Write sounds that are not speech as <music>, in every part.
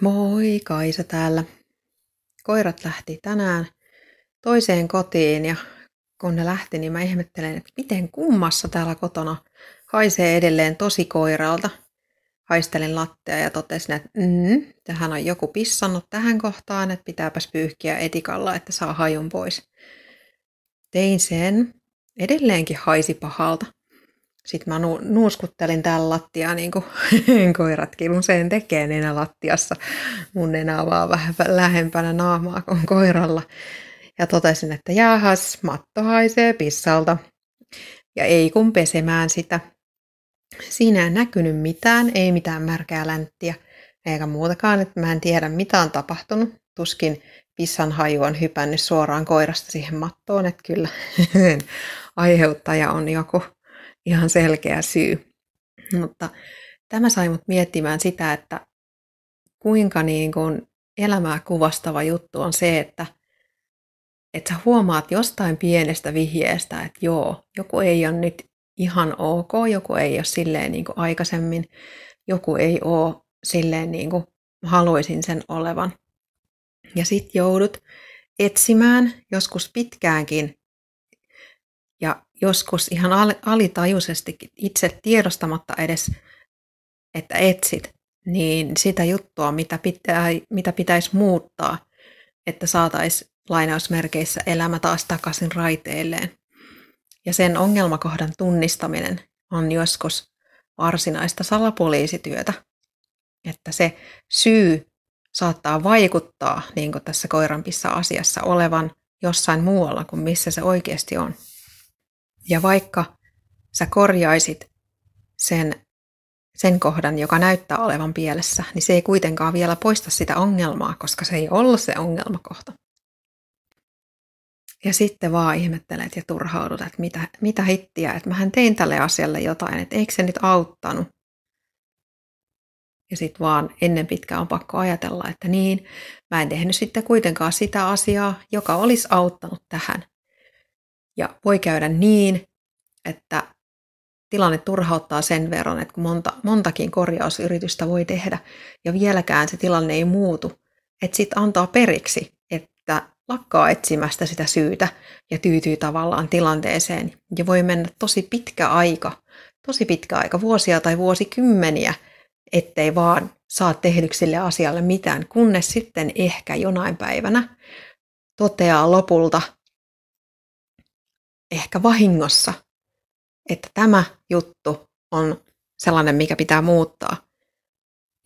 Moi, Kaisa täällä. Koirat lähti tänään toiseen kotiin ja kun ne lähti, niin mä ihmettelen, että miten kummassa täällä kotona haisee edelleen tosi koiralta. Haistelin lattia ja totesin, että mm, tähän on joku pissannut tähän kohtaan, että pitääpäs pyyhkiä etikalla, että saa hajun pois. Tein sen. Edelleenkin haisi pahalta. Sitten mä nu- nuuskuttelin täällä lattiaa, niin kuin <laughs> koiratkin usein tekee nenä lattiassa. Mun nenä vaan vähän lähempänä naamaa kuin koiralla. Ja totesin, että jaahas, matto haisee pissalta. Ja ei kun pesemään sitä. Siinä ei näkynyt mitään, ei mitään märkää länttiä, eikä muutakaan, että mä en tiedä mitä on tapahtunut. Tuskin pissan haju on hypännyt suoraan koirasta siihen mattoon, että kyllä <laughs> aiheuttaja on joku ihan selkeä syy. Mutta tämä sai mut miettimään sitä, että kuinka niin kuin elämää kuvastava juttu on se, että, että sä huomaat jostain pienestä vihjeestä, että joo, joku ei ole nyt ihan ok, joku ei ole silleen niin kuin aikaisemmin, joku ei ole silleen niin kuin haluaisin sen olevan. Ja sit joudut etsimään joskus pitkäänkin joskus ihan alitajuisesti itse tiedostamatta edes, että etsit, niin sitä juttua, mitä, pitää, mitä pitäisi muuttaa, että saataisiin lainausmerkeissä elämä taas takaisin raiteilleen. Ja sen ongelmakohdan tunnistaminen on joskus varsinaista salapoliisityötä. Että se syy saattaa vaikuttaa, niin kuin tässä koiranpissa asiassa, olevan jossain muualla kuin missä se oikeasti on. Ja vaikka sä korjaisit sen, sen kohdan, joka näyttää olevan pielessä, niin se ei kuitenkaan vielä poista sitä ongelmaa, koska se ei ollut se ongelmakohta. Ja sitten vaan ihmettelet ja turhaudut, että mitä, mitä hittiä, että mähän tein tälle asialle jotain, että eikö se nyt auttanut. Ja sitten vaan ennen pitkään on pakko ajatella, että niin, mä en tehnyt sitten kuitenkaan sitä asiaa, joka olisi auttanut tähän. Ja voi käydä niin, että tilanne turhauttaa sen verran, että kun monta, montakin korjausyritystä voi tehdä ja vieläkään se tilanne ei muutu, että sitten antaa periksi, että lakkaa etsimästä sitä syytä ja tyytyy tavallaan tilanteeseen. Ja voi mennä tosi pitkä aika, tosi pitkä aika, vuosia tai vuosikymmeniä, ettei vaan saa tehdyksi sille asialle mitään, kunnes sitten ehkä jonain päivänä toteaa lopulta, ehkä vahingossa, että tämä juttu on sellainen, mikä pitää muuttaa.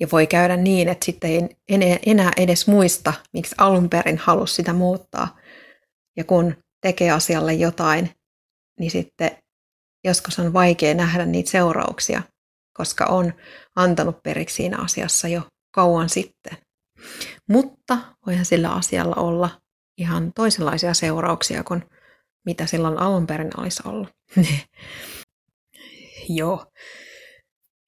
Ja voi käydä niin, että sitten ei enää edes muista, miksi alun perin halusi sitä muuttaa. Ja kun tekee asialle jotain, niin sitten joskus on vaikea nähdä niitä seurauksia, koska on antanut periksi siinä asiassa jo kauan sitten. Mutta voihan sillä asialla olla ihan toisenlaisia seurauksia kuin mitä silloin alun perin olisi ollut. <laughs> Joo.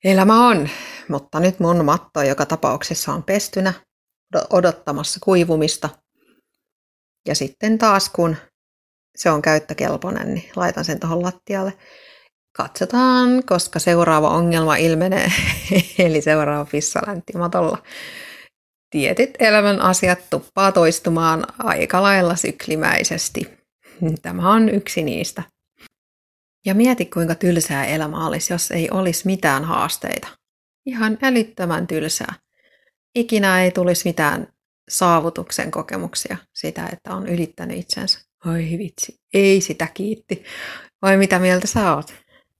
Elämä on, mutta nyt mun matto joka tapauksessa on pestynä odottamassa kuivumista. Ja sitten taas kun se on käyttökelpoinen, niin laitan sen tuohon lattialle. Katsotaan, koska seuraava ongelma ilmenee, <laughs> eli seuraava pissaläntti matolla. Tietyt elämän asiat tuppaa toistumaan aika lailla syklimäisesti. Tämä on yksi niistä. Ja mieti, kuinka tylsää elämä olisi, jos ei olisi mitään haasteita. Ihan älyttömän tylsää. Ikinä ei tulisi mitään saavutuksen kokemuksia sitä, että on ylittänyt itsensä. Oi vitsi, ei sitä kiitti. Vai mitä mieltä sä oot?